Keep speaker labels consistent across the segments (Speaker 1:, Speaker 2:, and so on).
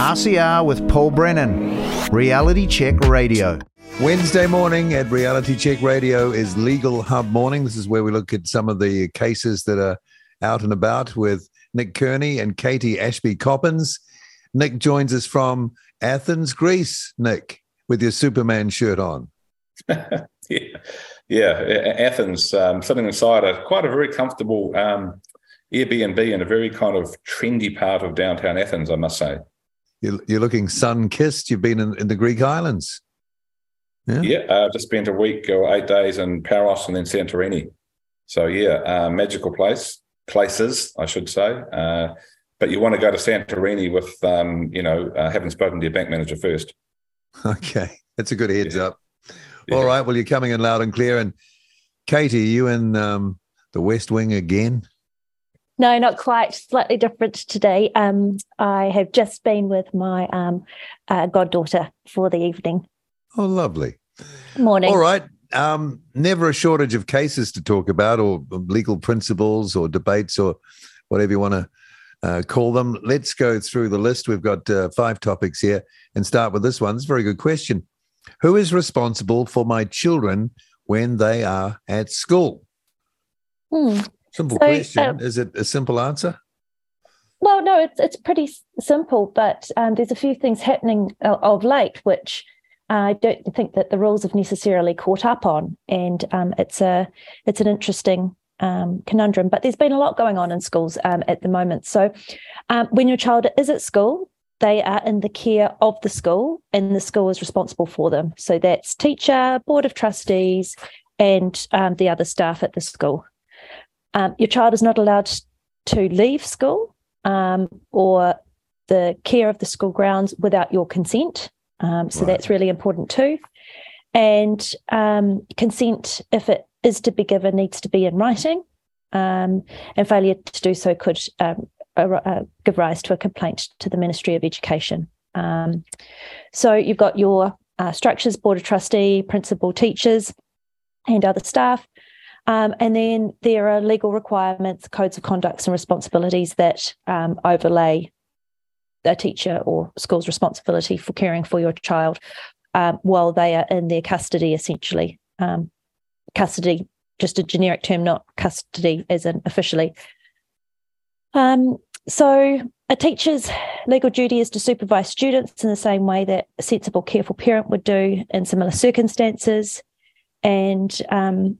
Speaker 1: RCR with Paul Brennan, Reality Check Radio.
Speaker 2: Wednesday morning at Reality Check Radio is Legal Hub Morning. This is where we look at some of the cases that are out and about with Nick Kearney and Katie Ashby Coppins. Nick joins us from Athens, Greece. Nick, with your Superman shirt on.
Speaker 3: yeah. yeah, Athens, um, sitting inside a quite a very comfortable um, Airbnb in a very kind of trendy part of downtown Athens, I must say.
Speaker 2: You're, you're looking sun kissed. You've been in, in, the Greek islands.
Speaker 3: Yeah, yeah uh, just spent a week or eight days in Paros and then Santorini. So yeah, uh, magical place, places I should say. Uh, but you want to go to Santorini with, um, you know, uh, having spoken to your bank manager first.
Speaker 2: Okay, that's a good heads yeah. up. Yeah. All right, well you're coming in loud and clear. And Katie, are you in um, the West Wing again?
Speaker 4: No, not quite. Slightly different today. Um, I have just been with my um, uh, goddaughter for the evening.
Speaker 2: Oh, lovely.
Speaker 4: Morning.
Speaker 2: All right. Um, never a shortage of cases to talk about, or legal principles, or debates, or whatever you want to uh, call them. Let's go through the list. We've got uh, five topics here and start with this one. It's a very good question. Who is responsible for my children when they are at school?
Speaker 4: Hmm.
Speaker 2: Simple so, question. Um, Is it a simple answer?
Speaker 4: Well, no, it's it's pretty simple, but um, there's a few things happening of late which I don't think that the rules have necessarily caught up on, and um, it's a it's an interesting um, conundrum. But there's been a lot going on in schools um, at the moment. So, um, when your child is at school, they are in the care of the school, and the school is responsible for them. So that's teacher, board of trustees, and um, the other staff at the school. Um, your child is not allowed to leave school um, or the care of the school grounds without your consent. Um, so right. that's really important too. And um, consent, if it is to be given, needs to be in writing. Um, and failure to do so could um, uh, give rise to a complaint to the Ministry of Education. so you've got your uh, structures, board of trustee, principal, teachers, and other staff. Um, and then there are legal requirements, codes of conducts and responsibilities that um, overlay a teacher or school's responsibility for caring for your child um, while they are in their custody, essentially. Um, custody, just a generic term, not custody as in officially. Um, so, a teacher's legal duty is to supervise students in the same way that a sensible, careful parent would do in similar circumstances. And um,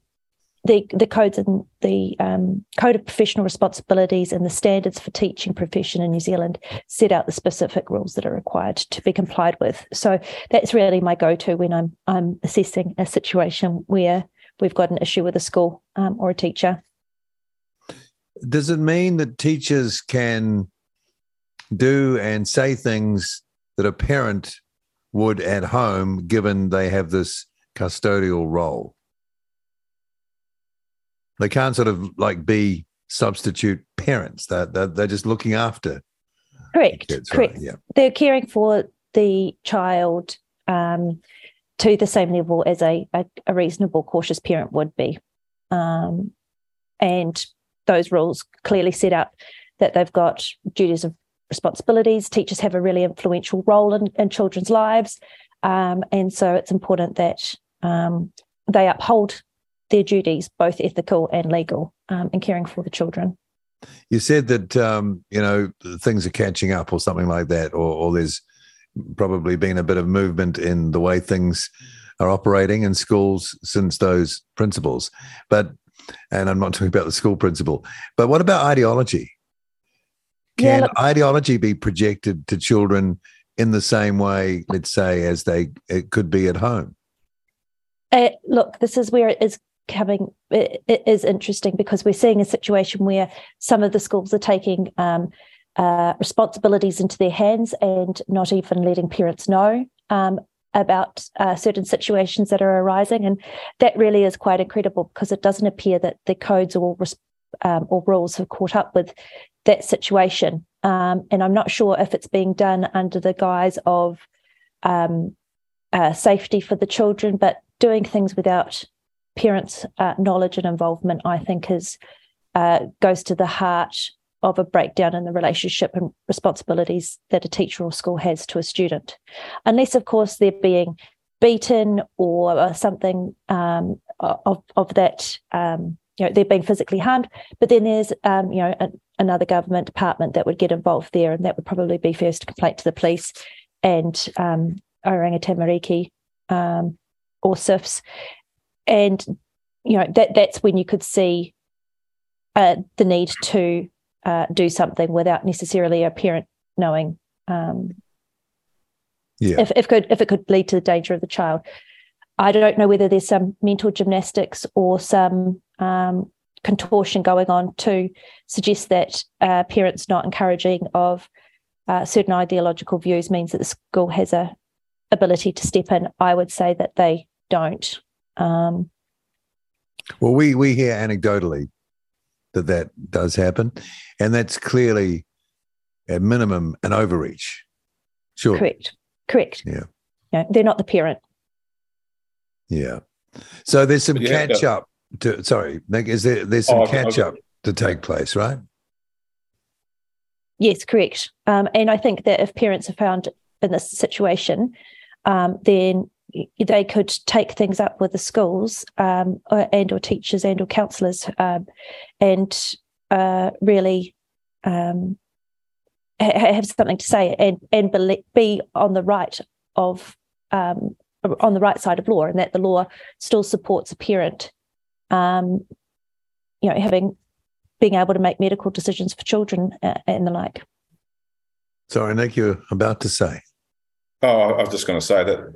Speaker 4: the the codes and the um, code of professional responsibilities and the standards for teaching profession in New Zealand set out the specific rules that are required to be complied with. So that's really my go-to when I'm I'm assessing a situation where we've got an issue with a school um, or a teacher.
Speaker 2: Does it mean that teachers can do and say things that a parent would at home, given they have this custodial role? They can't sort of like be substitute parents. They're, they're, they're just looking after.
Speaker 4: Correct. Kids, correct. Right? Yeah. They're caring for the child um, to the same level as a, a, a reasonable, cautious parent would be. Um, and those rules clearly set out that they've got duties of responsibilities. Teachers have a really influential role in, in children's lives. Um, and so it's important that um, they uphold their duties, both ethical and legal, um, in caring for the children.
Speaker 2: You said that um, you know things are catching up, or something like that, or, or there's probably been a bit of movement in the way things are operating in schools since those principles. But and I'm not talking about the school principal, but what about ideology? Can yeah, look, ideology be projected to children in the same way, let's say, as they it could be at home?
Speaker 4: Uh, look, this is where it is coming it, it is interesting because we're seeing a situation where some of the schools are taking um, uh, responsibilities into their hands and not even letting parents know um, about uh, certain situations that are arising, and that really is quite incredible because it doesn't appear that the codes or um, or rules have caught up with that situation. Um, and I'm not sure if it's being done under the guise of um, uh, safety for the children, but doing things without parents' uh, knowledge and involvement, I think, is uh, goes to the heart of a breakdown in the relationship and responsibilities that a teacher or school has to a student, unless, of course, they're being beaten or something um, of of that. Um, you know, they're being physically harmed. But then there's, um, you know, a, another government department that would get involved there, and that would probably be first complaint to the police and um, Oranga Tamariki um, or CYFS, and you know that that's when you could see uh, the need to uh, do something without necessarily a parent knowing. Um,
Speaker 2: yeah.
Speaker 4: If, if could if it could lead to the danger of the child. I don't know whether there's some mental gymnastics or some um, contortion going on to suggest that uh, parents not encouraging of uh, certain ideological views means that the school has a ability to step in. I would say that they don't. Um,
Speaker 2: well, we we hear anecdotally that that does happen, and that's clearly at minimum an overreach. Sure.
Speaker 4: Correct. Correct.
Speaker 2: Yeah.
Speaker 4: Yeah. They're not the parent.
Speaker 2: Yeah. So there's some
Speaker 3: Yeah,
Speaker 2: catch up to sorry, Nick, is there there's some
Speaker 3: Oh,
Speaker 2: catch up to take place, right?
Speaker 4: Yes, correct. Um, and I think that if parents are found in this situation, um, then y- they could take things up with the schools um, and or teachers and or counsellors um, and uh, really um, ha- have something to say and and bele- be on the right of um, on the right side of law and that the law still supports a parent um, you know having being able to make medical decisions for children uh, and the like.
Speaker 2: Sorry, Nick, you're about to say.
Speaker 3: Oh, I was just going to say that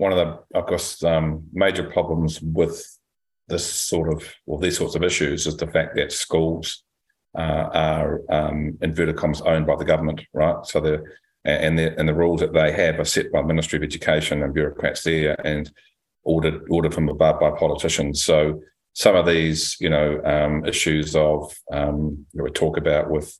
Speaker 3: one of the, um, major problems with this sort of, well, these sorts of issues is the fact that schools uh, are, um, inverted commas, owned by the government, right? So the and the and the rules that they have are set by the Ministry of Education and bureaucrats there, and ordered ordered from above by politicians. So some of these, you know, um, issues of um, we talk about with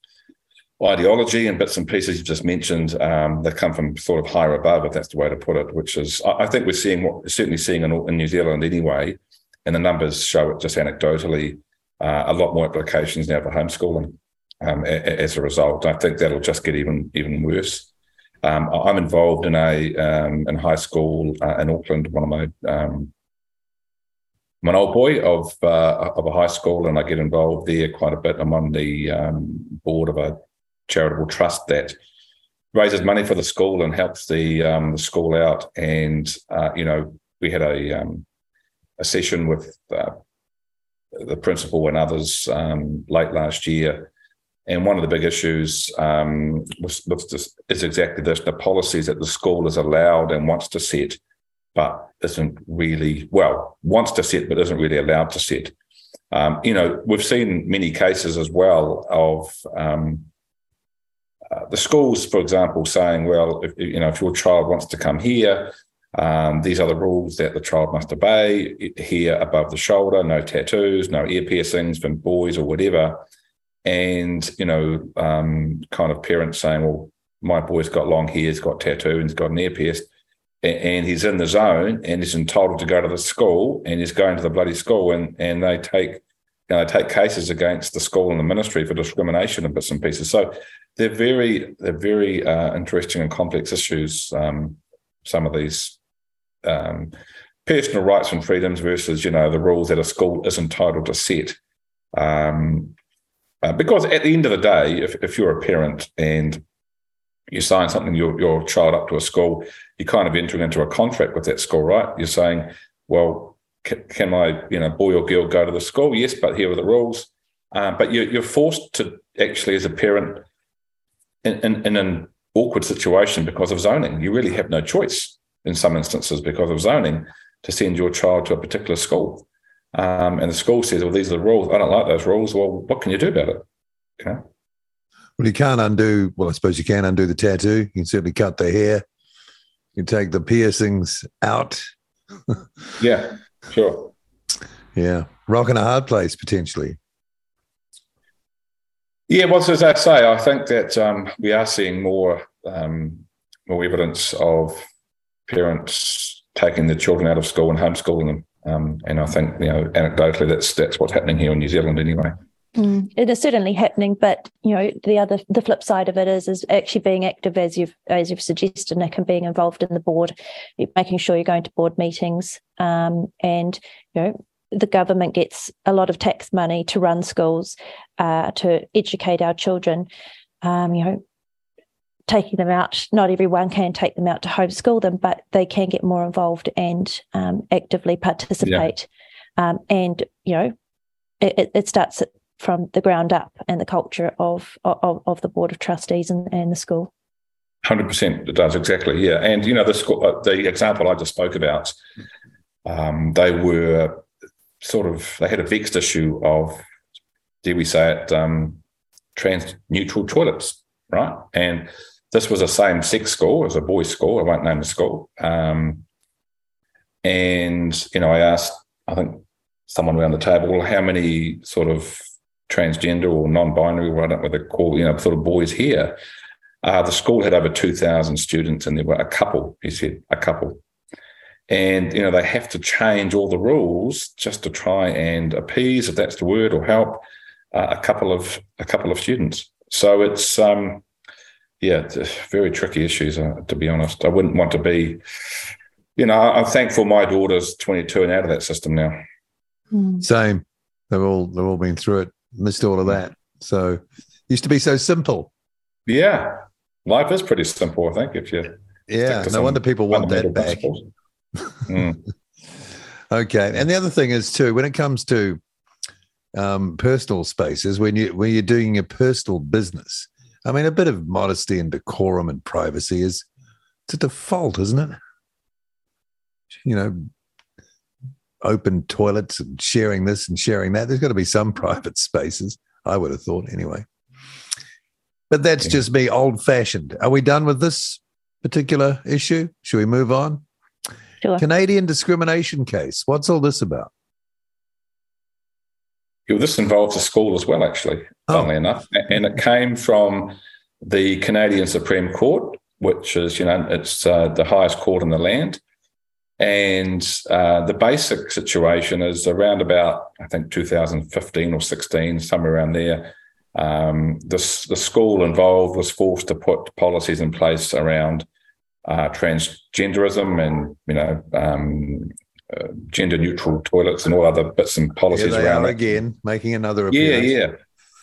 Speaker 3: ideology and bits and pieces you've just mentioned um, that come from sort of higher above, if that's the way to put it. Which is, I think we're seeing what we're certainly seeing in, in New Zealand anyway, and the numbers show it just anecdotally. Uh, a lot more applications now for homeschooling um, a- a- as a result. I think that'll just get even even worse. Um, I'm involved in a um, in high school uh, in Auckland. One of my um, I'm an old boy of uh, of a high school, and I get involved there quite a bit. I'm on the um, board of a charitable trust that raises money for the school and helps the um, the school out. And uh, you know, we had a um, a session with uh, the principal and others um, late last year. And one of the big issues um, was, was just, is exactly this: the policies that the school is allowed and wants to set, but isn't really well wants to set, but isn't really allowed to set. Um, you know, we've seen many cases as well of um, uh, the schools, for example, saying, "Well, if you know, if your child wants to come here, um, these are the rules that the child must obey. Here, above the shoulder, no tattoos, no ear piercings for boys or whatever." And you know, um, kind of parents saying, "Well, my boy's got long hair, he's got tattoo, and he's got an ear pierced." a- And he's in the zone, and he's entitled to go to the school, and he's going to the bloody school, and and they take, they take cases against the school and the ministry for discrimination and bits and pieces. So they're very they're very uh, interesting and complex issues. Um, some of these um, personal rights and freedoms versus you know the rules that a school is entitled to set. Um, uh, because at the end of the day, if, if you're a parent and you sign something your your child up to a school, you're kind of entering into a contract with that school, right? You're saying, well, can, can my you know boy or girl go to the school? Yes, but here are the rules. Um, but you're, you're forced to actually, as a parent, in, in, in an awkward situation because of zoning. You really have no choice in some instances because of zoning to send your child to a particular school. Um, and the school says, well, these are the rules. I don't like those rules. Well, what can you do about it? Okay.
Speaker 2: Well, you can't undo. Well, I suppose you can undo the tattoo. You can certainly cut the hair. You can take the piercings out.
Speaker 3: Yeah, sure.
Speaker 2: Yeah, rock and a hard place potentially.
Speaker 3: Yeah, well, as I say, I think that um, we are seeing more um, more evidence of parents taking their children out of school and homeschooling them. Um, and I think, you know, anecdotally, that's that's what's happening here in New Zealand anyway.
Speaker 4: Mm, it is certainly happening, but you know the other the flip side of it is is actually being active as you've as you've suggested, Nick, and being involved in the board, making sure you're going to board meetings, um, and you know the government gets a lot of tax money to run schools, uh, to educate our children. Um, you know, taking them out, not everyone can take them out to homeschool them, but they can get more involved and um, actively participate. Yeah. Um, and you know, it, it starts from the ground up and the culture of of, of the board of trustees and, and the school.
Speaker 3: Hundred percent, it does exactly. Yeah, and you know the school, uh, the example I just spoke about, um, they were sort of they had a vexed issue of, dare we say it, um, trans neutral toilets, right? And this was a same sex school, was a boys' school. I won't name the school. Um, and you know, I asked, I think someone around the table, well, how many sort of transgender or non-binary, or I don't know what they call, you know, sort of boys here. Uh, the school had over 2,000 students and there were a couple, he said, a couple. And, you know, they have to change all the rules just to try and appease, if that's the word, or help uh, a couple of a couple of students. So it's, um, yeah, it's very tricky issues, uh, to be honest. I wouldn't want to be, you know, I'm thankful my daughter's 22 and out of that system now.
Speaker 2: Hmm. Same. They've all they've all been through it missed all of that. So used to be so simple.
Speaker 3: Yeah. Life is pretty simple, I think, if you
Speaker 2: Yeah, no wonder people want that back. mm. Okay. And the other thing is too, when it comes to um, personal spaces, when you when you're doing your personal business, I mean a bit of modesty and decorum and privacy is it's a default, isn't it? You know, open toilets and sharing this and sharing that. There's got to be some private spaces, I would have thought anyway. But that's yeah. just me, old fashioned. Are we done with this particular issue? Should we move on? Sure. Canadian discrimination case. What's all this about?
Speaker 3: Yeah, well, this involves a school as well, actually, oh. funnily enough. And it came from the Canadian Supreme Court, which is, you know, it's uh, the highest court in the land. And uh, the basic situation is around about, I think, 2015 or 16, somewhere around there. Um, this, the school involved was forced to put policies in place around uh, transgenderism and, you know, um, uh, gender neutral toilets and all other bits and policies around
Speaker 2: it. again, making another
Speaker 3: appearance. Yeah, yeah.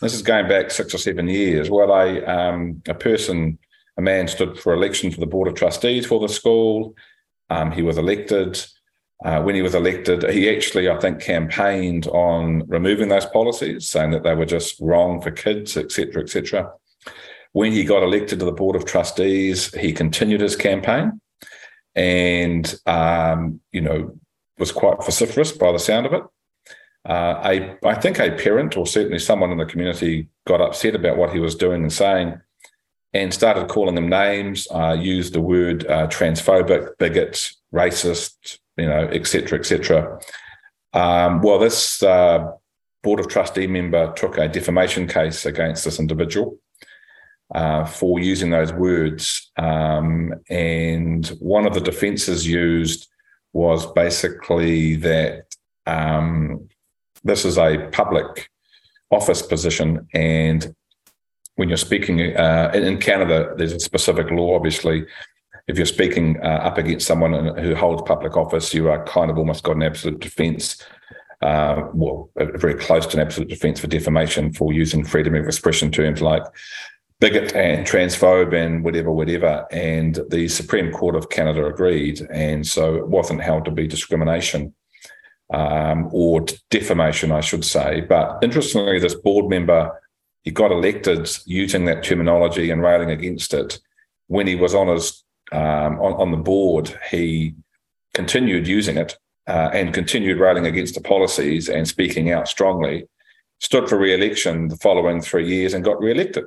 Speaker 3: This is going back six or seven years. Well, a um, a person, a man, stood for election for the board of trustees for the school. Um, he was elected. Uh, when he was elected, he actually, I think, campaigned on removing those policies, saying that they were just wrong for kids, etc., etc. When he got elected to the board of trustees, he continued his campaign, and um, you know was quite vociferous by the sound of it. Uh, a, I think a parent or certainly someone in the community got upset about what he was doing and saying, and started calling them names, uh, used the word uh, transphobic, bigot, racist, you know, etc., etc. Um, well, this uh, board of trustee member took a defamation case against this individual uh, for using those words, um, and one of the defences used was basically that um, this is a public office position and when you're speaking uh, in Canada, there's a specific law, obviously. If you're speaking uh, up against someone who holds public office, you are kind of almost got an absolute defense, uh, well, very close to an absolute defense for defamation for using freedom of expression terms like bigot and transphobe and whatever, whatever. And the Supreme Court of Canada agreed. And so it wasn't held to be discrimination um, or defamation, I should say. But interestingly, this board member he got elected using that terminology and railing against it. When he was on his um, on, on, the board, he continued using it uh, and continued railing against the policies and speaking out strongly. Stood for re-election the following three years and got re-elected.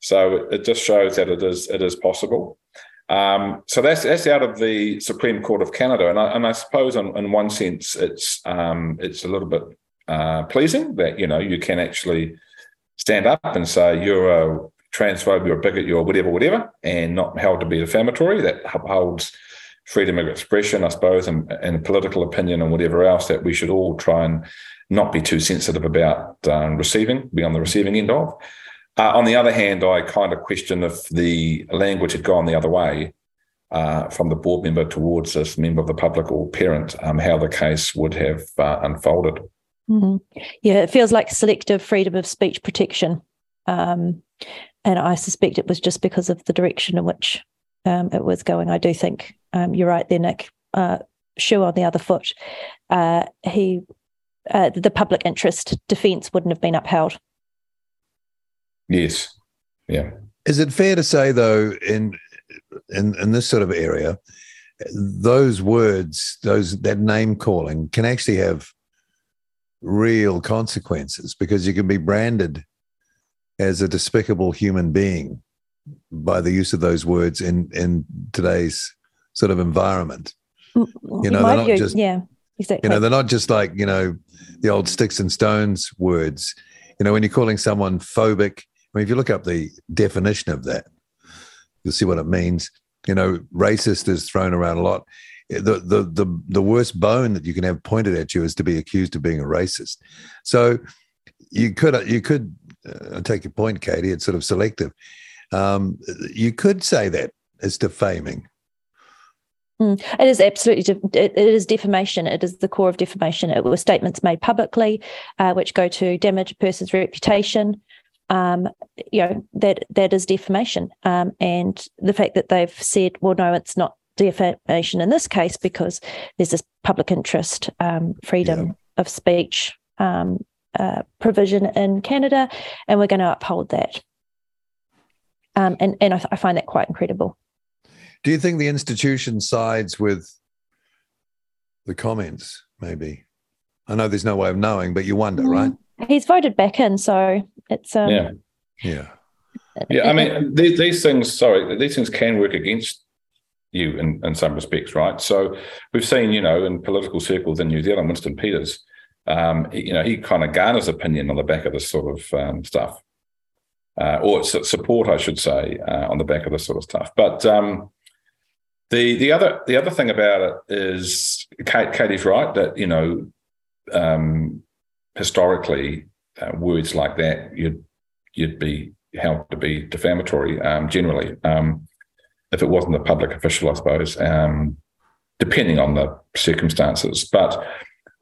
Speaker 3: So it just shows that it is it is possible. Um, so that's that's out of the Supreme Court of Canada, and I, and I suppose in, in one sense it's um, it's a little bit uh, pleasing that you know you can actually stand up and say you're a transphobe, you're a bigot, you're whatever, whatever, and not held to be defamatory. That upholds freedom of expression, I suppose, and, and political opinion and whatever else that we should all try and not be too sensitive about um, receiving, be on the receiving end of. Uh, on the other hand, I kind of question if the language had gone the other way uh, from the board member towards this member of the public or parent, um, how the case would have uh, unfolded.
Speaker 4: Mm-hmm. Yeah, it feels like selective freedom of speech protection. Um, and I suspect it was just because of the direction in which um, it was going. I do think um, you're right there, Nick. Uh, shoe on the other foot. Uh, he, uh, the public interest defence wouldn't have been upheld.
Speaker 3: Yes. Yeah.
Speaker 2: Is it fair to say though, in in in this sort of area, those words, those that name calling, can actually have real consequences because you can be branded as a despicable human being by the use of those words in in today's sort of environment.
Speaker 4: Mm, you know, they're not just yeah, exactly.
Speaker 2: You know, they're not just like you know the old sticks and stones words. You know, when you're calling someone phobic, I mean, if you look up the definition of that, you'll see what it means. You know, racist is thrown around a lot. The, the the the worst bone that you can have pointed at you is to be accused of being a racist. So you could you could uh, take your point, Katie. It's sort of selective. Um, you could say that is defaming.
Speaker 4: Mm, it is absolutely de- it, it is defamation. It is the core of defamation. It was statements made publicly, uh, which go to damage a person's reputation, um, you know that that is defamation. Um, and the fact that they've said, well, no, it's not defamation in this case because there's this public interest, um, freedom yeah. of speech um, uh, provision in Canada, and we're going to uphold that. Um, and and I, I find that quite incredible.
Speaker 2: Do you think the institution sides with the comments? Maybe. I know there's no way of knowing, but you wonder, mm. right?
Speaker 4: He's voted back in, so it's um,
Speaker 3: yeah,
Speaker 2: yeah,
Speaker 3: yeah. I mean, these, these things. Sorry, these things can work against you in, in some respects, right? So we've seen, you know, in political circles in New Zealand, Winston Peters, um, you know, he kind of garners opinion on the back of this sort of um, stuff, uh, or support, I should say, uh, on the back of this sort of stuff. But um, the the other the other thing about it is, Kate, Katie's right that you know, um, historically, uh, words like that you'd you'd be held to be defamatory um, generally um, if it wasn't a public official, I suppose, um, depending on the circumstances. But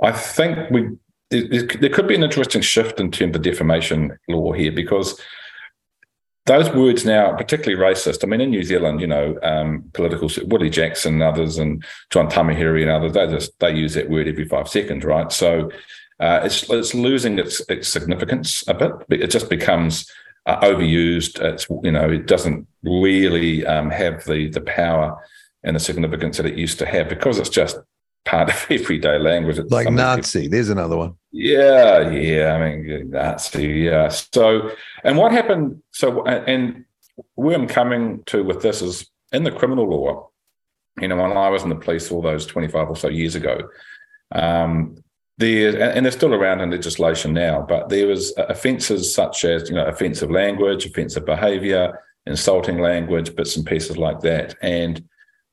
Speaker 3: I think we there, could be an interesting shift in terms of defamation law here because those words now, particularly racist. I mean, in New Zealand, you know, um, political Willie Jackson and others, and John Tamihere and others, they just they use that word every five seconds, right? So uh, it's it's losing its its significance a bit. It just becomes uh, overused. It's you know it doesn't really um, have the the power and the significance that it used to have because it's just part of everyday language. It's
Speaker 2: like Nazi. People, there's another one.
Speaker 3: Yeah, yeah. I mean Nazi. Yeah. So and what happened? So and where I'm coming to with this is in the criminal law. You know, when I was in the police all those 25 or so years ago, um, there and they're still around in legislation now, but there was offences such as you know offensive language, offensive behaviour, insulting language, bits and pieces like that, and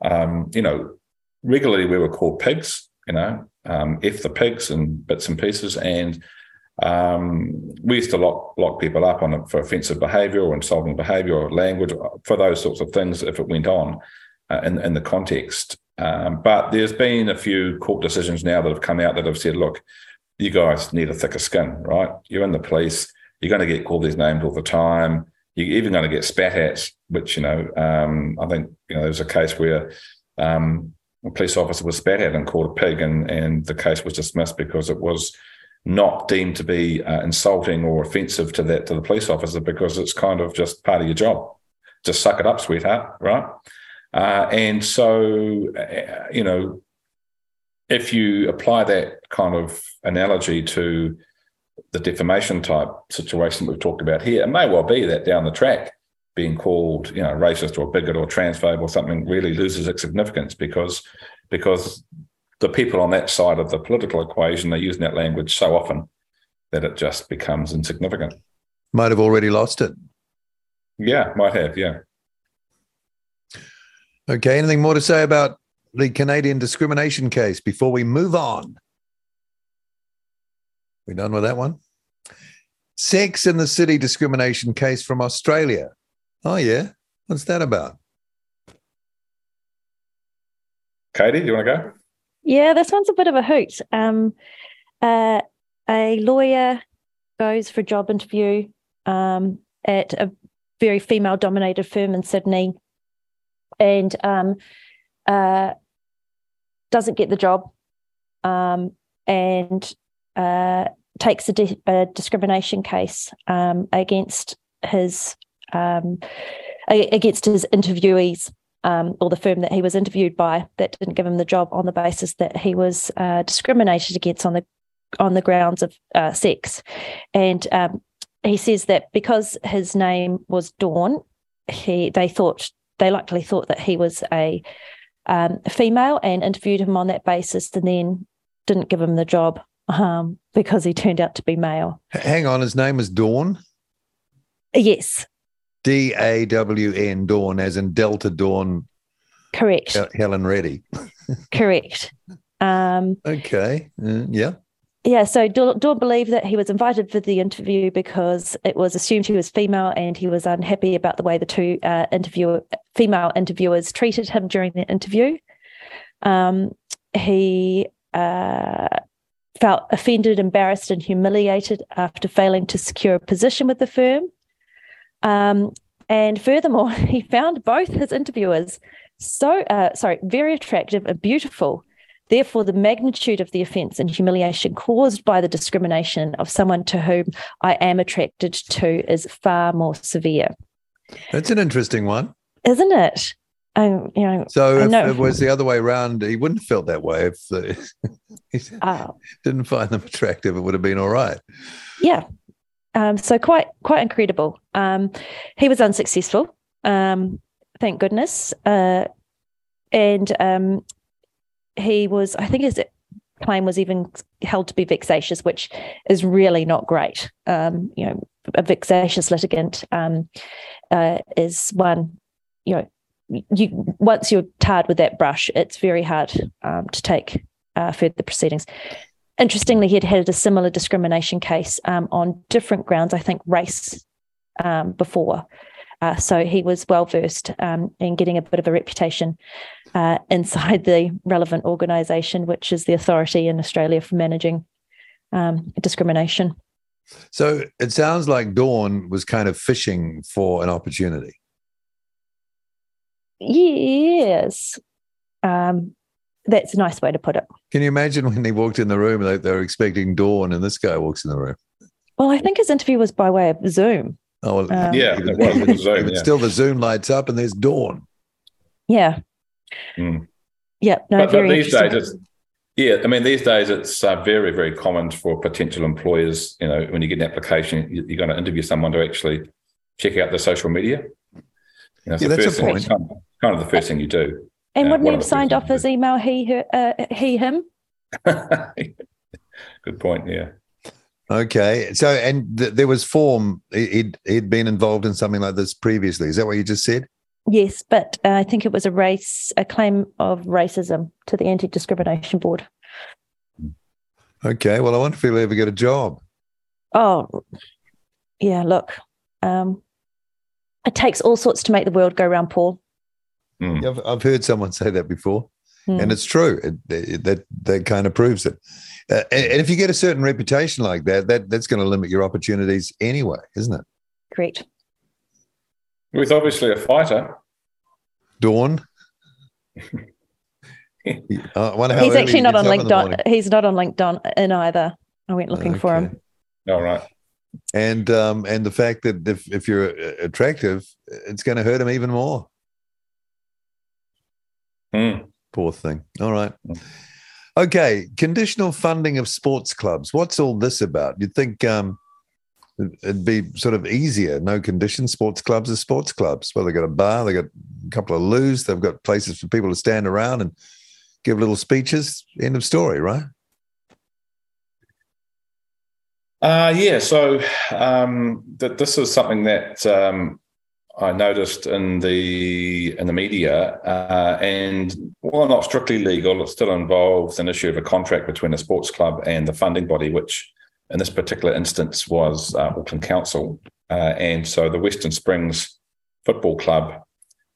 Speaker 3: um, you know regularly we were called pigs, you know, um, f the pigs and bits and pieces, and um, we used to lock lock people up on for offensive behaviour or insulting behaviour or language for those sorts of things if it went on uh, in in the context. Um, but there's been a few court decisions now that have come out that have said, look, you guys need a thicker skin, right? You're in the police. You're going to get called these names all the time. You're even going to get spat at, which, you know, um, I think, you know, there was a case where um, a police officer was spat at and called a pig, and, and the case was dismissed because it was not deemed to be uh, insulting or offensive to that to the police officer because it's kind of just part of your job. Just suck it up, sweetheart, right? Uh, and so, uh, you know, if you apply that kind of analogy to the defamation type situation we've talked about here, it may well be that down the track, being called, you know, racist or bigot or transphobe or something really loses its significance because because the people on that side of the political equation are using that language so often that it just becomes insignificant.
Speaker 2: Might have already lost it.
Speaker 3: Yeah, might have. Yeah.
Speaker 2: Okay. Anything more to say about the Canadian discrimination case before we move on? We done with that one? Sex in the City discrimination case from Australia. Oh, yeah. What's that about?
Speaker 3: Katie, do you want to go?
Speaker 4: Yeah, this one's a bit of a hoot. Um, uh, a lawyer goes for a job interview um, at a very female dominated firm in Sydney and um, uh, doesn't get the job um, and uh, takes a, di- a, discrimination case um, against his um, against his interviewees um, or the firm that he was interviewed by that didn't give him the job on the basis that he was uh, discriminated against on the on the grounds of uh, sex, and um, he says that because his name was Dawn, he they thought they likely thought that he was a um, female and interviewed him on that basis, and then didn't give him the job um, because he turned out to be male.
Speaker 2: Hang on, his name was Dawn.
Speaker 4: Yes.
Speaker 2: D A W N Dawn, as in Delta Dawn.
Speaker 4: Correct.
Speaker 2: Helen Reddy.
Speaker 4: Correct. Um,
Speaker 2: okay. Uh, yeah.
Speaker 4: Yeah, so Dawn believed that he was invited for the interview because it was assumed he was female, and he was unhappy about the way the two uh, female interviewers treated him during the interview. Um, he uh, felt offended, embarrassed, and humiliated after failing to secure a position with the firm. Um, and furthermore, he found both his interviewers so uh, sorry, very attractive and beautiful Therefore, the magnitude of the offence and humiliation caused by the discrimination of someone to whom I am attracted to is far more severe.
Speaker 2: That's an interesting one,
Speaker 4: isn't it? Um, you know,
Speaker 2: so if it was the other way around, he wouldn't have felt that way. If the, he oh. didn't find them attractive, it would have been all right.
Speaker 4: Yeah. Um, so quite quite incredible. Um, he was unsuccessful. Um, thank goodness. Uh, and um, he was, I think his claim was even held to be vexatious, which is really not great. Um, you know, a vexatious litigant um, uh, is one, you know, you once you're tarred with that brush, it's very hard um, to take uh, further proceedings. Interestingly, he had had a similar discrimination case um, on different grounds, I think race um, before. Uh, so he was well versed um, in getting a bit of a reputation uh, inside the relevant organisation, which is the authority in Australia for managing um, discrimination.
Speaker 2: So it sounds like Dawn was kind of fishing for an opportunity.
Speaker 4: Yes. Um, that's a nice way to put it.
Speaker 2: Can you imagine when he walked in the room, they, they were expecting Dawn, and this guy walks in the room?
Speaker 4: Well, I think his interview was by way of Zoom.
Speaker 2: Oh, well,
Speaker 3: um, yeah, it was Zoom.
Speaker 2: Yeah. Still, the Zoom lights up and there's dawn.
Speaker 4: Yeah.
Speaker 3: Mm.
Speaker 4: Yeah. No,
Speaker 3: but, but these days, it's, yeah, I mean, these days it's uh, very, very common for potential employers. You know, when you get an application, you, are going to interview someone to actually check out their social media.
Speaker 2: You know, yeah, that's a point.
Speaker 3: Kind of, kind of, the first thing you do.
Speaker 4: And uh, wouldn't you have signed off his email? He, her, uh, he, him.
Speaker 3: Good point. Yeah.
Speaker 2: Okay, so and th- there was form. He'd he'd been involved in something like this previously. Is that what you just said?
Speaker 4: Yes, but uh, I think it was a race, a claim of racism to the Anti Discrimination Board.
Speaker 2: Okay, well, I wonder if he'll ever get a job.
Speaker 4: Oh, yeah. Look, um, it takes all sorts to make the world go round, Paul.
Speaker 2: Mm. Yeah, I've, I've, heard someone say that before, mm. and it's true. It, it, that that kind of proves it. Uh, and if you get a certain reputation like that, that that's going to limit your opportunities anyway, isn't it?
Speaker 4: Correct.
Speaker 3: With obviously a fighter.
Speaker 2: Dawn.
Speaker 4: uh, he's actually not on LinkedIn. He's not on LinkedIn in either. I went looking okay. for him.
Speaker 3: All right.
Speaker 2: And um, and the fact that if if you're uh, attractive, it's going to hurt him even more.
Speaker 3: Mm.
Speaker 2: Poor thing. All right. Mm. Okay, conditional funding of sports clubs. What's all this about? You'd think um, it'd be sort of easier. No condition. Sports clubs are sports clubs. Well, they've got a bar, they've got a couple of loos, they've got places for people to stand around and give little speeches. End of story, right?
Speaker 3: Uh, yeah, so um, th- this is something that um, I noticed in the in the media, uh, and while not strictly legal, it still involves an issue of a contract between a sports club and the funding body, which in this particular instance was uh, Auckland Council. Uh, and so the Western Springs Football Club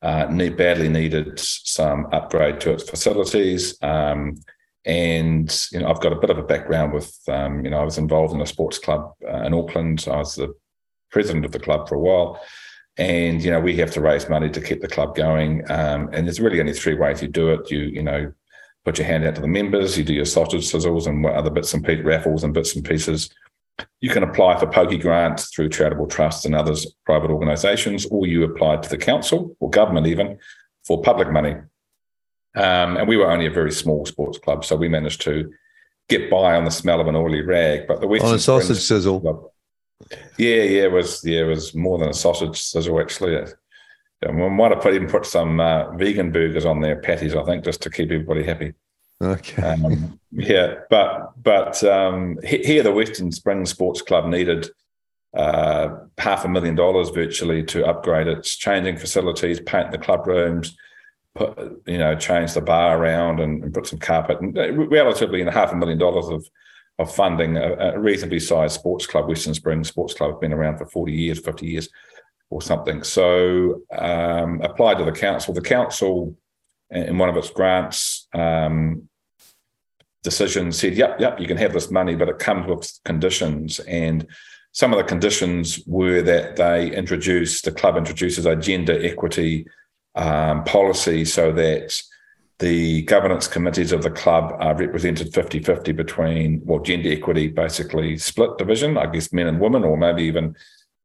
Speaker 3: uh, need, badly needed some upgrade to its facilities. Um, and you know, I've got a bit of a background with um, you know, I was involved in a sports club uh, in Auckland. I was the president of the club for a while, and you know, we have to raise money to keep the club going. Um, and there's really only three ways you do it. You you know, put your hand out to the members. You do your sausage sizzles and other bits and pieces, raffles and bits and pieces. You can apply for pokie grants through charitable trusts and others private organisations, or you apply to the council or government even for public money. Um, and we were only a very small sports club, so we managed to get by on the smell of an oily rag. But the Western
Speaker 2: on a sausage Springs sizzle, club,
Speaker 3: yeah, yeah, it was yeah, it was more than a sausage sizzle actually. We might have put even put some uh, vegan burgers on their patties, I think, just to keep everybody happy.
Speaker 2: Okay.
Speaker 3: Um, yeah, but but um, here the Western Springs Sports Club needed uh, half a million dollars virtually to upgrade its changing facilities, paint the club rooms, put you know change the bar around and, and put some carpet. And uh, relatively, in half a million dollars of of funding, a, a, reasonably sized sports club, Western Springs Sports Club, have been around for forty years, fifty years, or something. So um, applied to the council. The council in one of its grants um, decisions said, yep, yep, you can have this money, but it comes with conditions. And some of the conditions were that they introduce, the club introduces a gender equity um, policy so that the governance committees of the club are represented 50 50 between, well, gender equity basically split division, I guess men and women, or maybe even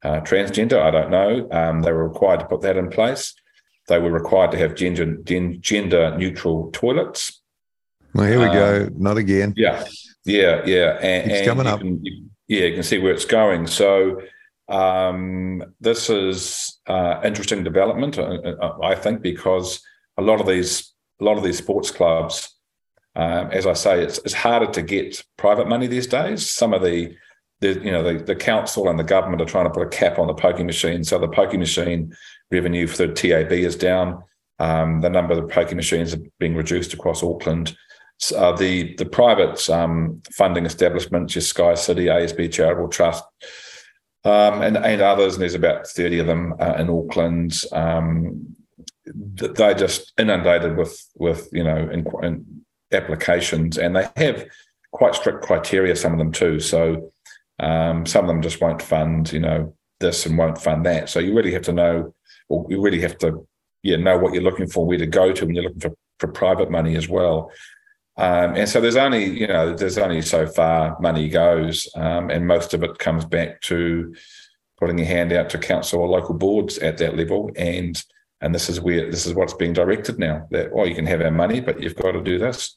Speaker 3: uh, transgender, I don't know. Um, they were required to put that in place. They were required to have gender gender neutral toilets.
Speaker 2: Well, here we um, go. Not again.
Speaker 3: Yeah, yeah, yeah. And,
Speaker 2: it's coming up.
Speaker 3: Can, you, yeah, you can see where it's going. So um, this is uh, interesting development, uh, uh, I think, because a lot of these a lot of these sports clubs, um, as I say, it's, it's harder to get private money these days. Some of the the you know the, the council and the government are trying to put a cap on the pokie machine, so the pokie machine revenue for the TAB is down. Um, the number of pokie machines are being reduced across Auckland. Uh, the the private um, funding establishments, your Sky City, ASB Charitable Trust, um, and, and others, and there's about 30 of them uh, in Auckland. Um, they're just inundated with with you know in, in applications, and they have quite strict criteria. Some of them too. So um, some of them just won't fund, you know, this and won't fund that. So you really have to know, or you really have to, yeah, know what you're looking for, where to go to when you're looking for, for private money as well. Um, and so there's only, you know, there's only so far money goes, um, and most of it comes back to putting your hand out to council or local boards at that level. And and this is where this is what's being directed now. That oh, you can have our money, but you've got to do this.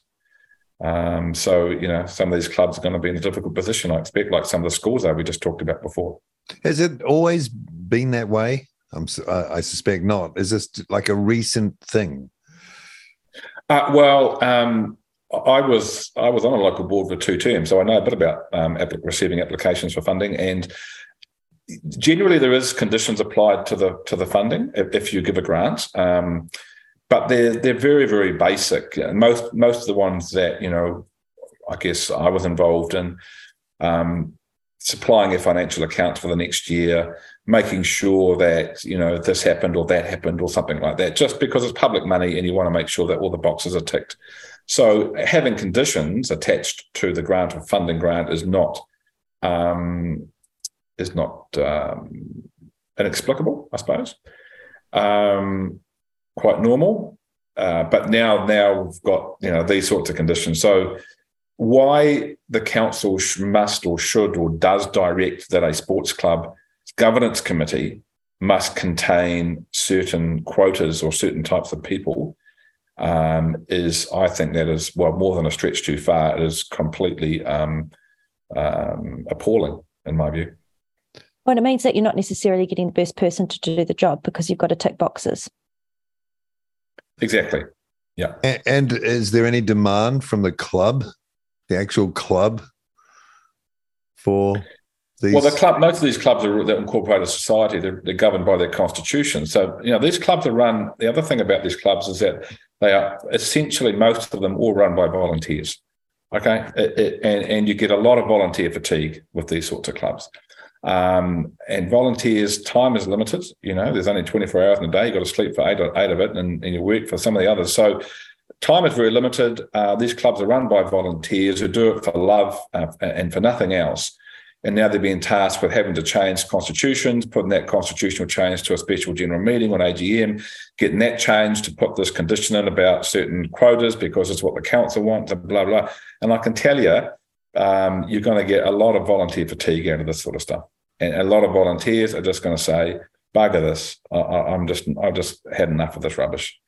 Speaker 3: Um, so you know, some of these clubs are going to be in a difficult position. I expect, like some of the schools are we just talked about before.
Speaker 2: Has it always been that way? I'm, I suspect not. Is this like a recent thing?
Speaker 3: Uh, well, um, I was I was on a local board for two terms, so I know a bit about um, receiving applications for funding. And generally, there is conditions applied to the to the funding if, if you give a grant, um, but they're they're very very basic. Most most of the ones that you know, I guess I was involved in. Um, supplying a financial account for the next year, making sure that you know this happened or that happened or something like that, just because it's public money and you want to make sure that all the boxes are ticked. So having conditions attached to the grant or funding grant is not um, is not um, inexplicable, I suppose. Um, quite normal, uh, but now now we've got you know these sorts of conditions. So why the council must or should or does direct that a sports club governance committee must contain certain quotas or certain types of people um, is I think that is well more than a stretch too far. It is completely um, um, appalling in my view.
Speaker 4: Well, it means that you're not necessarily getting the best person to do the job because you've got to tick boxes.
Speaker 3: Exactly. Yeah.
Speaker 2: And, and is there any demand from the club, the actual club, for these?
Speaker 3: Well, the club, most of these clubs are that incorporate a society. They're, they're, governed by their constitution. So, you know, these clubs are run. The other thing about these clubs is that they are essentially most of them all run by volunteers. Okay, it, it, and and you get a lot of volunteer fatigue with these sorts of clubs. Um, and volunteers' time is limited. You know, there's only 24 hours in a day. You've got to sleep for eight, eight of it, and, and you work for some of the others. So time is very limited. Uh, these clubs are run by volunteers who do it for love uh, and for nothing else. And now they're being tasked with having to change constitutions, putting that constitutional change to a special general meeting on AGM, getting that change to put this condition in about certain quotas because it's what the council wants, and blah, blah. And I can tell you, um, you're going to get a lot of volunteer fatigue out of this sort of stuff. And a lot of volunteers are just going to say, bugger this. I, am just, I've just had enough of this rubbish.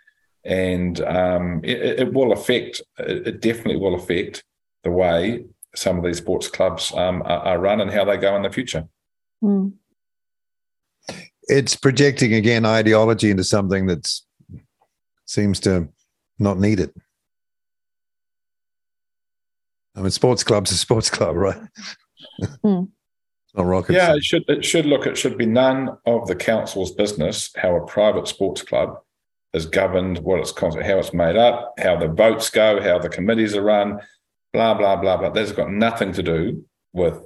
Speaker 3: And um, it, it, will affect, it definitely will affect the way some of these sports clubs um, are, are, run and how they go in the future. Mm.
Speaker 2: It's projecting again ideology into something that seems to not need it. I mean, sports club's a sports club, right? Mm. Not rocket.
Speaker 3: Yeah, it should. It should look. It should be none of the council's business how a private sports club is governed, what it's how it's made up, how the votes go, how the committees are run, blah, blah, blah, blah. That's got nothing to do with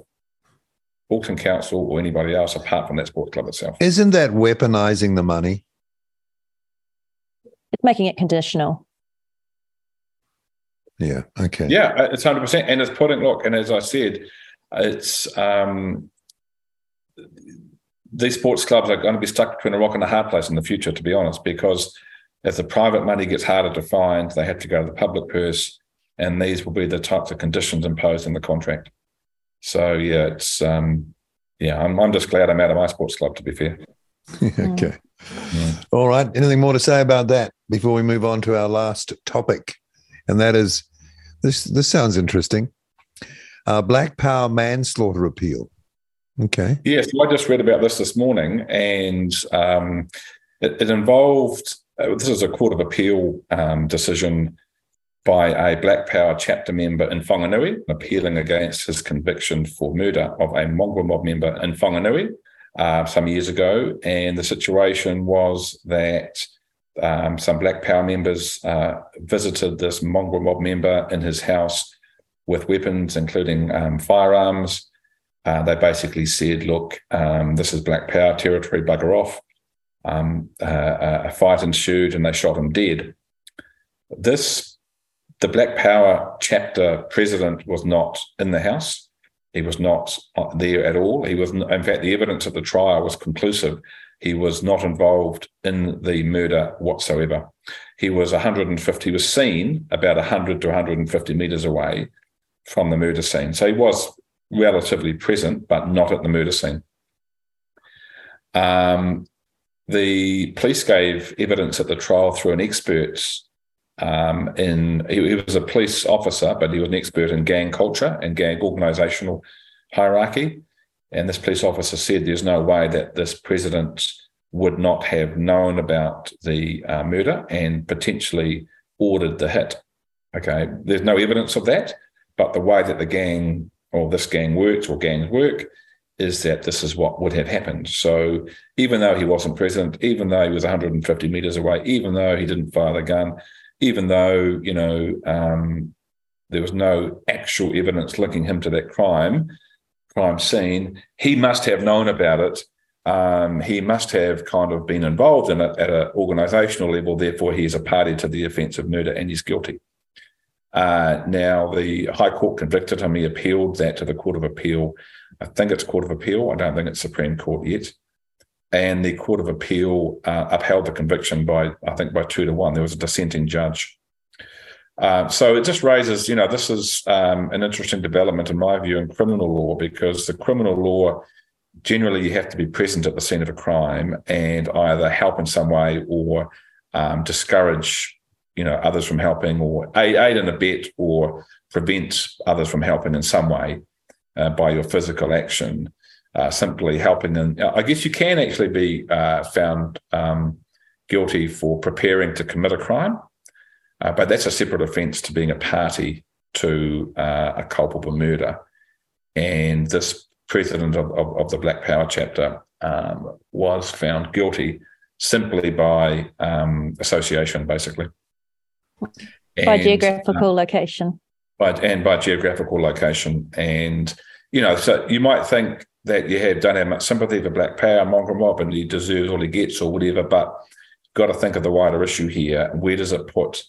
Speaker 3: Auckland Council or anybody else apart from that sports club itself.
Speaker 2: Isn't that weaponizing the money?
Speaker 4: It's making it conditional.
Speaker 2: Yeah. Okay.
Speaker 3: Yeah, it's hundred percent, and it's putting look, and as I said, it's um, these sports clubs are going to be stuck between a rock and a hard place in the future, to be honest, because as the private money gets harder to find, they have to go to the public purse and these will be the types of conditions imposed in the contract. So yeah, it's um, yeah, I'm, I'm just glad I'm out of my sports club. To be fair.
Speaker 2: okay. Yeah. All right. Anything more to say about that before we move on to our last topic, and that is this. This sounds interesting. Uh, Black Power manslaughter appeal. Okay.
Speaker 3: Yes, I just read about this this morning, and um, it, it, involved. Uh, this is a court of appeal um, decision by a Black Power chapter member in Whanganui, appealing against his conviction for murder of a mongrel mob member in Whanganui uh, some years ago. And the situation was that um, some Black Power members uh, visited this mongrel mob member in his house with weapons, including um, firearms. Uh, they basically said, look, um, this is Black Power territory, bugger off. Um, uh, a fight ensued and they shot him dead. This the Black Power chapter president was not in the House. He was not there at all. He was, in fact, the evidence at the trial was conclusive. He was not involved in the murder whatsoever. He was 150, He was seen about 100 to 150 meters away from the murder scene. So he was relatively present, but not at the murder scene. Um, the police gave evidence at the trial through an expert um, in he, he, was a police officer, but he was an expert in gang culture and gang organizational hierarchy. And this police officer said there's no way that this president would not have known about the uh, murder and potentially ordered the hit. Okay, there's no evidence of that, but the way that the gang or this gang works or gangs work is that this is what would have happened. So even though he wasn't present, even though he was 150 meters away, even though he didn't fire the gun, even though you know um, there was no actual evidence linking him to that crime crime scene, he must have known about it. Um, he must have kind of been involved in it at an organisational level. Therefore, he is a party to the offence of murder and he's guilty. Uh, now, the High Court convicted him. He appealed that to the Court of Appeal. I think it's Court of Appeal. I don't think it's Supreme Court yet and the Court of Appeal uh, upheld the conviction by, I think, by two to one. There was a dissenting judge. Uh, so it just raises, you know, this is um, an interesting development in my view in criminal law because the criminal law generally you have to be present at the scene of a crime and either help in some way or um, discourage, you know, others from helping or aid, and abet or prevent others from helping in some way uh, by your physical action uh, simply helping. And I guess you can actually be uh, found um, guilty for preparing to commit a crime, uh, but that's a separate offence to being a party to uh, a culpable murder. And this president of, of, of the Black Power chapter um, was found guilty simply by um, association, basically.
Speaker 4: By geographical uh, location
Speaker 3: by, and by geographical location. And you know, so you might think that you have don't have much sympathy for Black Power, Mongrel Mob, and he deserves all he gets or whatever. But got to think of the wider issue here. Where does it put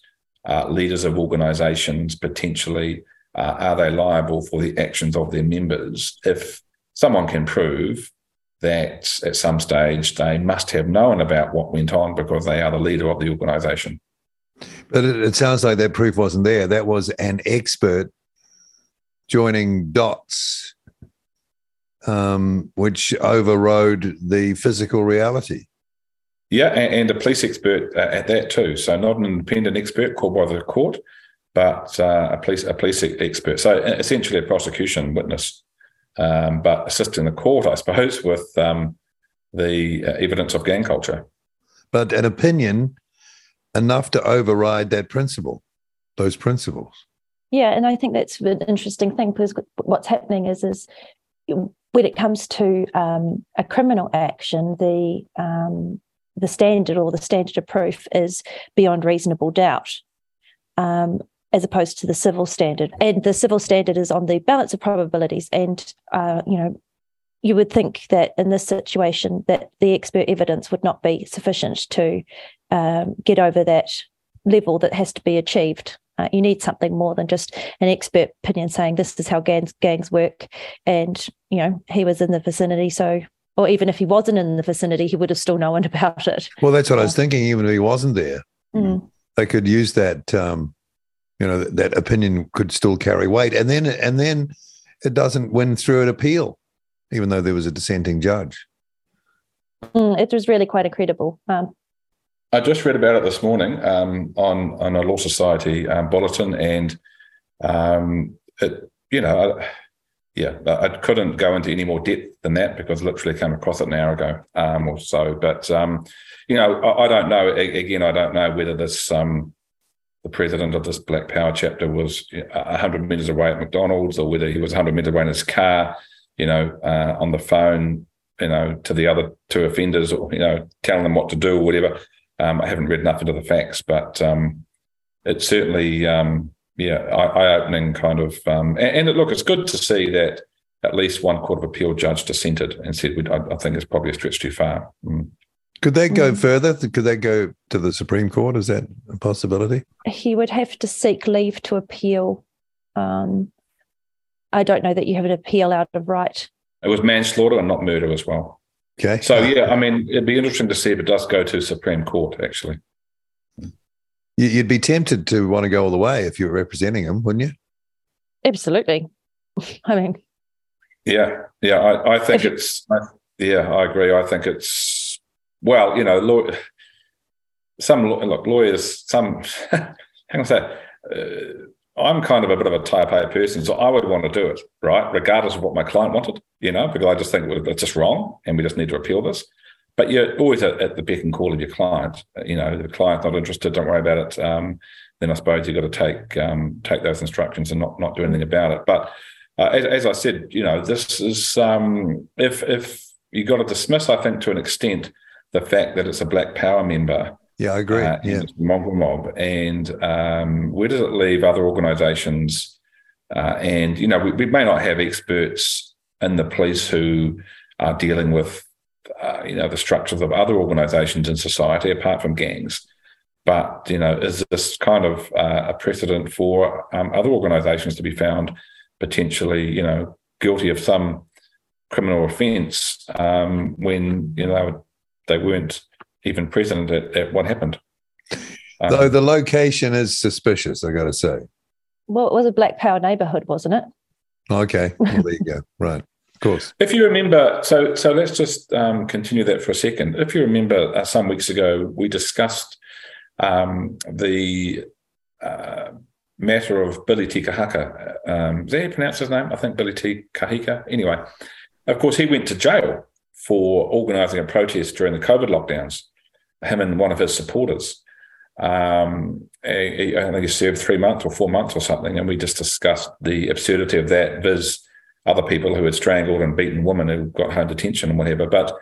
Speaker 3: uh, leaders of organisations potentially? Uh, are they liable for the actions of their members if someone can prove that at some stage they must have known about what went on because they are the leader of the organisation?
Speaker 2: But it, it sounds like that proof wasn't there. That was an expert joining dots, um, which overrode the physical reality.
Speaker 3: Yeah, and, and a police expert uh, at that too. So not an independent expert called by the court, but uh, a police a police expert. So essentially a prosecution witness, um, but assisting the court, I suppose, with um, the uh, evidence of gang culture.
Speaker 2: But an opinion enough to override that principle, those principles.
Speaker 4: Yeah, and I think that's an interesting thing because what's happening is is when it comes to um, a criminal action, the um, the standard or the standard of proof is beyond reasonable doubt, um, as opposed to the civil standard. And the civil standard is on the balance of probabilities. And uh, you know, you would think that in this situation that the expert evidence would not be sufficient to um, get over that level that has to be achieved. Uh, you need something more than just an expert opinion saying this is how gangs gangs work, and you know he was in the vicinity, so or even if he wasn't in the vicinity, he would have still known about it.
Speaker 2: Well, that's what I was thinking. Even if he wasn't there, mm. they could use that. Um, you know, that, that opinion could still carry weight, and then and then it doesn't win through an appeal, even though there was a dissenting judge.
Speaker 4: Mm, it was really quite incredible. Um,
Speaker 3: I just read about it this morning um, on on a law society um, bulletin, and um, it, you know, yeah, I couldn't go into any more depth than that because I literally came across it an hour ago um, or so. But um, you know, I, I, don't know. Again, I don't know whether this um, the president of this Black Power chapter was hundred meters away at McDonald's or whether he was hundred meters away in his car. You know, uh, on the phone. You know, to the other two offenders, or you know, telling them what to do or whatever. Um, I haven't read enough into the facts, but um, it's certainly um, yeah, eye-opening kind of. Um, and, and, look, it's good to see that at least one court of appeal judge dissented and said, I, I think it's probably a stretch too far. Mm.
Speaker 2: Could they go mm. further? Could they go to the Supreme Court? Is that a possibility?
Speaker 4: He would have to seek leave to appeal. Um, I don't know that you have an appeal out of right.
Speaker 3: It was manslaughter and not murder as well.
Speaker 2: Okay.
Speaker 3: So yeah, I mean, it'd be interesting to see if it does go to Supreme Court. Actually,
Speaker 2: you'd be tempted to want to go all the way if you were representing him, wouldn't you?
Speaker 4: Absolutely. I mean,
Speaker 3: yeah, yeah. I, I think it's. I, yeah, I agree. I think it's well, you know, law, some look lawyers. Some how can I say? Uh, I'm kind of a bit of a type A person, so I would want to do it, right? Regardless of what my client wanted, you know, because I just think it's just wrong and we just need to appeal this. But you're always at, at the beck and call of your client. You know, the client's not interested, don't worry about it. Um, then I suppose you've got to take um, take those instructions and not not do anything about it. But uh, as, as, I said, you know, this is um, if if you got to dismiss, I think, to an extent, the fact that it's a Black Power member
Speaker 2: yeah, I agree. Uh, yeah.
Speaker 3: Mongrel Mob. And um, where does it leave other organizations? Uh, and, you know, we, we, may not have experts in the police who are dealing with, uh, you know, the structures of other organizations in society apart from gangs. But, you know, is this kind of uh, a precedent for um, other organizations to be found potentially, you know, guilty of some criminal offence um, when, you know, they weren't even present at, at what happened.
Speaker 2: Um, Though the location is suspicious, I got to say.
Speaker 4: Well, it was a Black Power neighbourhood, wasn't it?
Speaker 2: Okay, well, there you go. Right, of course.
Speaker 3: If you remember, so so let's just um, continue that for a second. If you remember, uh, some weeks ago we discussed um, the uh, matter of Billy Te Kahaka. Um, is that how you pronounce his name? I think Billy Te Kahika. Anyway, of course, he went to jail for organising a protest during the COVID lockdowns him and one of his supporters. Um, I think he served three months or four months or something, and we just discussed the absurdity of that. Viz, other people who had strangled and beaten women who got home detention and whatever. But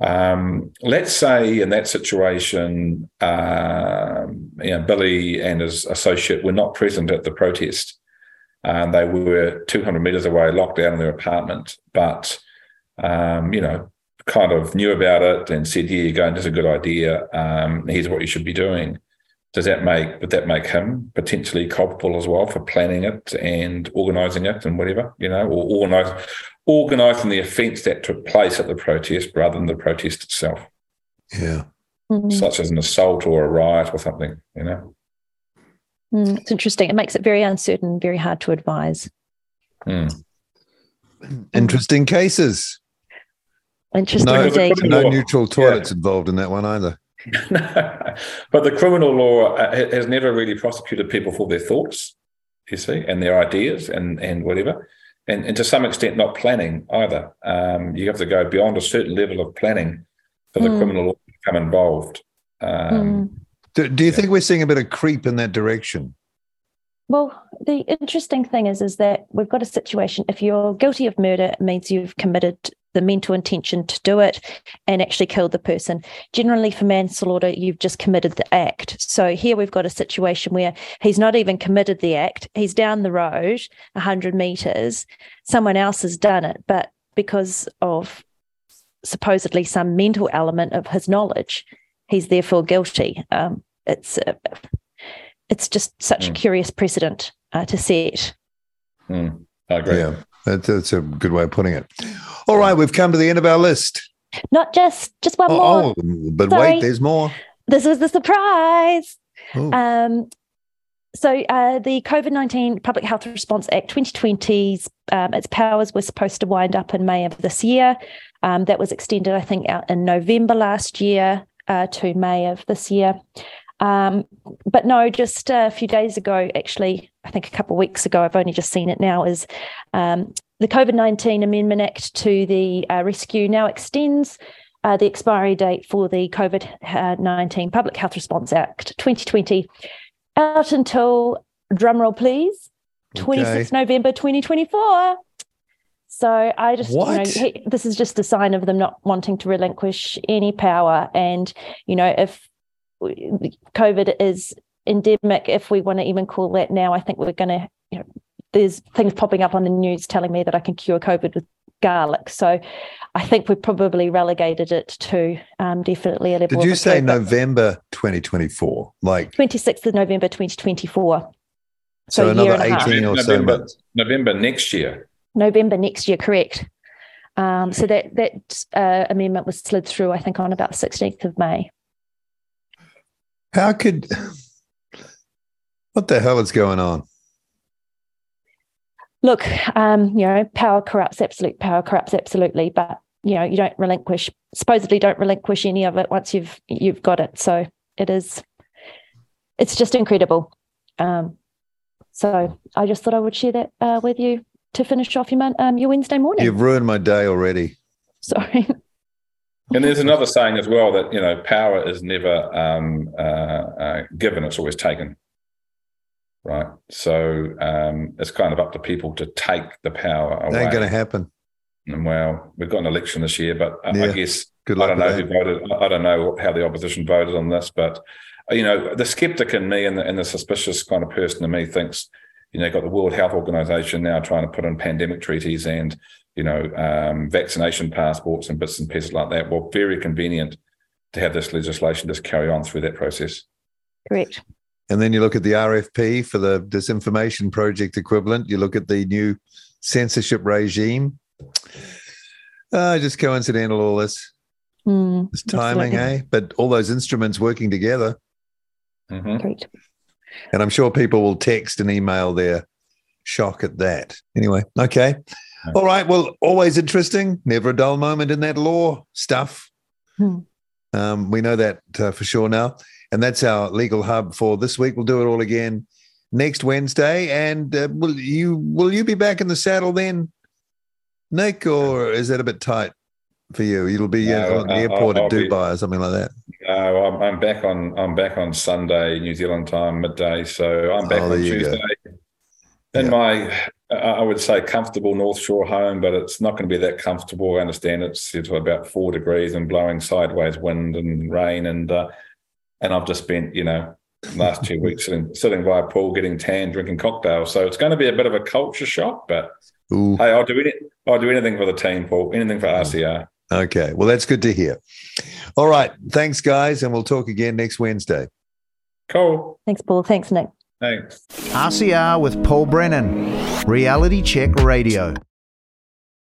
Speaker 3: um, let's say in that situation, uh, you know, Billy and his associate were not present at the protest. and they were 200 meters away, locked down in their apartment, but um, you know, kind of knew about it and said, "Here you go, and this is a good idea. Um, here's what you should be doing." Does that make would that make him potentially culpable as well for planning it and organising it and whatever you know, or organise organising the offence that took place at the protest rather than the protest itself?
Speaker 2: Yeah,
Speaker 4: Mm.
Speaker 3: such as an assault or a riot or something. You know.
Speaker 4: Mm, it's interesting. It makes it very uncertain, very hard to advise.
Speaker 3: Mm.
Speaker 2: interesting cases.
Speaker 4: Interesting
Speaker 2: No,
Speaker 4: indeed.
Speaker 2: no
Speaker 3: Law.
Speaker 2: neutral toilets involved in that one either.
Speaker 3: but the criminal law uh, has never really prosecuted people for their thoughts, you see, and their ideas and and whatever, and and to some extent not planning either. Um, you have to go beyond a certain level of planning for the
Speaker 4: Mm.
Speaker 3: criminal law to become involved. Um,
Speaker 4: Mm.
Speaker 2: Do, do you think we're seeing a bit of creep in that direction?
Speaker 4: Well, the interesting thing is, is that we've got a situation. If you're guilty of murder, it means you've committed the mental intention to do it and actually killed the person. Generally, for manslaughter, you've just committed the act. So here we've got a situation where he's not even committed the act. He's down the road, hundred meters. Someone else has done it, but because of supposedly some mental element of his knowledge, he's therefore guilty. Um, it's uh, it's just such a
Speaker 3: Mm.
Speaker 4: curious precedent uh, to set.
Speaker 3: mm, I agree.
Speaker 2: Yeah, that's, that's a good way of putting it. All right, we've come to the end of our list.
Speaker 4: Not just just one more.
Speaker 2: Oh, oh, but
Speaker 4: Sorry.
Speaker 2: wait, there's more.
Speaker 4: This was the surprise.
Speaker 2: Oh,
Speaker 4: Um, so uh, the COVID nineteen Public Health Response Act 2020's um, its powers were supposed to wind up in May of this year. Um, that was extended, I think, out in November last year uh, to May of this year. Um, but no, just a few days ago, actually, I think a couple of weeks ago, I've only just seen it now, is um, the COVID 19 Amendment Act to the uh, rescue now extends uh, the expiry date for the COVID 19 Public Health Response Act 2020 out until, drumroll please, 26 November 2024. So I just, you know, he, this is just a sign of them not wanting to relinquish any power. And, you know, if COVID is endemic, if we want to even call that now, I think we're going to, you know, there's things popping up on the news telling me that I can cure COVID with garlic. So I think we've probably relegated it to um, definitely a level
Speaker 2: did you
Speaker 4: a
Speaker 2: say
Speaker 4: threat,
Speaker 2: November 2024? Like,
Speaker 4: 26th of November 2024.
Speaker 2: so,
Speaker 4: a year
Speaker 2: another
Speaker 4: and a
Speaker 2: 18 or so
Speaker 3: November,
Speaker 2: months.
Speaker 3: November next year.
Speaker 4: November next year, correct. Um, so that that uh, amendment was slid through, I think, on about 16th of May.
Speaker 2: How could, what the hell is going on?
Speaker 4: Look, um, you know, power corrupts, absolute power corrupts absolutely, but you know, you don't relinquish, supposedly don't relinquish any of it once you've you've got it. So it is, it's just incredible. Um, so I just thought I would share that uh, with you to finish off your mon- um, your Wednesday morning.
Speaker 2: You've ruined my day already.
Speaker 4: Sorry.
Speaker 3: And there's another saying as well that you know power is never um, uh, uh, given; it's always taken. Right. So um, it's kind of up to people to take the power
Speaker 2: That
Speaker 3: away.
Speaker 2: ain't going to happen.
Speaker 3: And well, we've got an election this year, but I, I guess
Speaker 2: Good
Speaker 3: I don't know
Speaker 2: with
Speaker 3: who voted. I I don't know how the opposition voted on this, but uh, you know, the skeptic in me and the, and the suspicious kind of person in me thinks, you know, you've got the World Health Organization now trying to put in pandemic treaties and you know um, vaccination passports and bits and pieces like that. Well, very convenient to have this legislation just carry on through that process.
Speaker 4: Correct.
Speaker 2: And then you look at the RFP for the disinformation project equivalent. You look at the new censorship regime. Uh, just coincidental, all this.
Speaker 4: Hmm,
Speaker 2: It's timing,
Speaker 4: Absolutely.
Speaker 2: eh? But all those instruments working together.
Speaker 3: Mhm.
Speaker 4: correct.
Speaker 2: And I'm sure people will text and email their shock at that. Anyway, okay. All right. Well, always interesting. Never a dull moment in that law stuff.
Speaker 4: Hmm.
Speaker 2: Um, we know that uh, for sure now. And that's our legal hub for this week. We'll do it all again next Wednesday. And uh, will you will you be back in the saddle then, Nick, or is that a bit tight for you? You'll be uh, on the
Speaker 3: I'll-
Speaker 2: airport
Speaker 3: I'll
Speaker 2: at
Speaker 3: be-
Speaker 2: Dubai or something like that.
Speaker 3: Uh, I'm, I'm back on. I'm back on Sunday, New Zealand time, midday. So I'm back
Speaker 2: Oh,
Speaker 3: on. Tuesday. In
Speaker 2: Yeah.
Speaker 3: my, I I would say comfortable North Shore home, but it's not going to be that comfortable. I understand it's, it's about four degrees and blowing sideways wind and rain, and uh, and I've just spent, you know, last two weeks sitting, sitting by a pool, getting tan, drinking cocktails. So it's going to be a bit of a culture shock, but Ooh. hey, I'll do it. I'll do anything for the team, Paul. Anything for RCR.
Speaker 2: Okay, well that's good to hear. All right, thanks guys, and we'll talk again next Wednesday.
Speaker 3: Cool.
Speaker 4: Thanks, Paul. Thanks, Nick.
Speaker 3: Thanks.
Speaker 1: RCR with Paul Brennan, Reality Check Radio.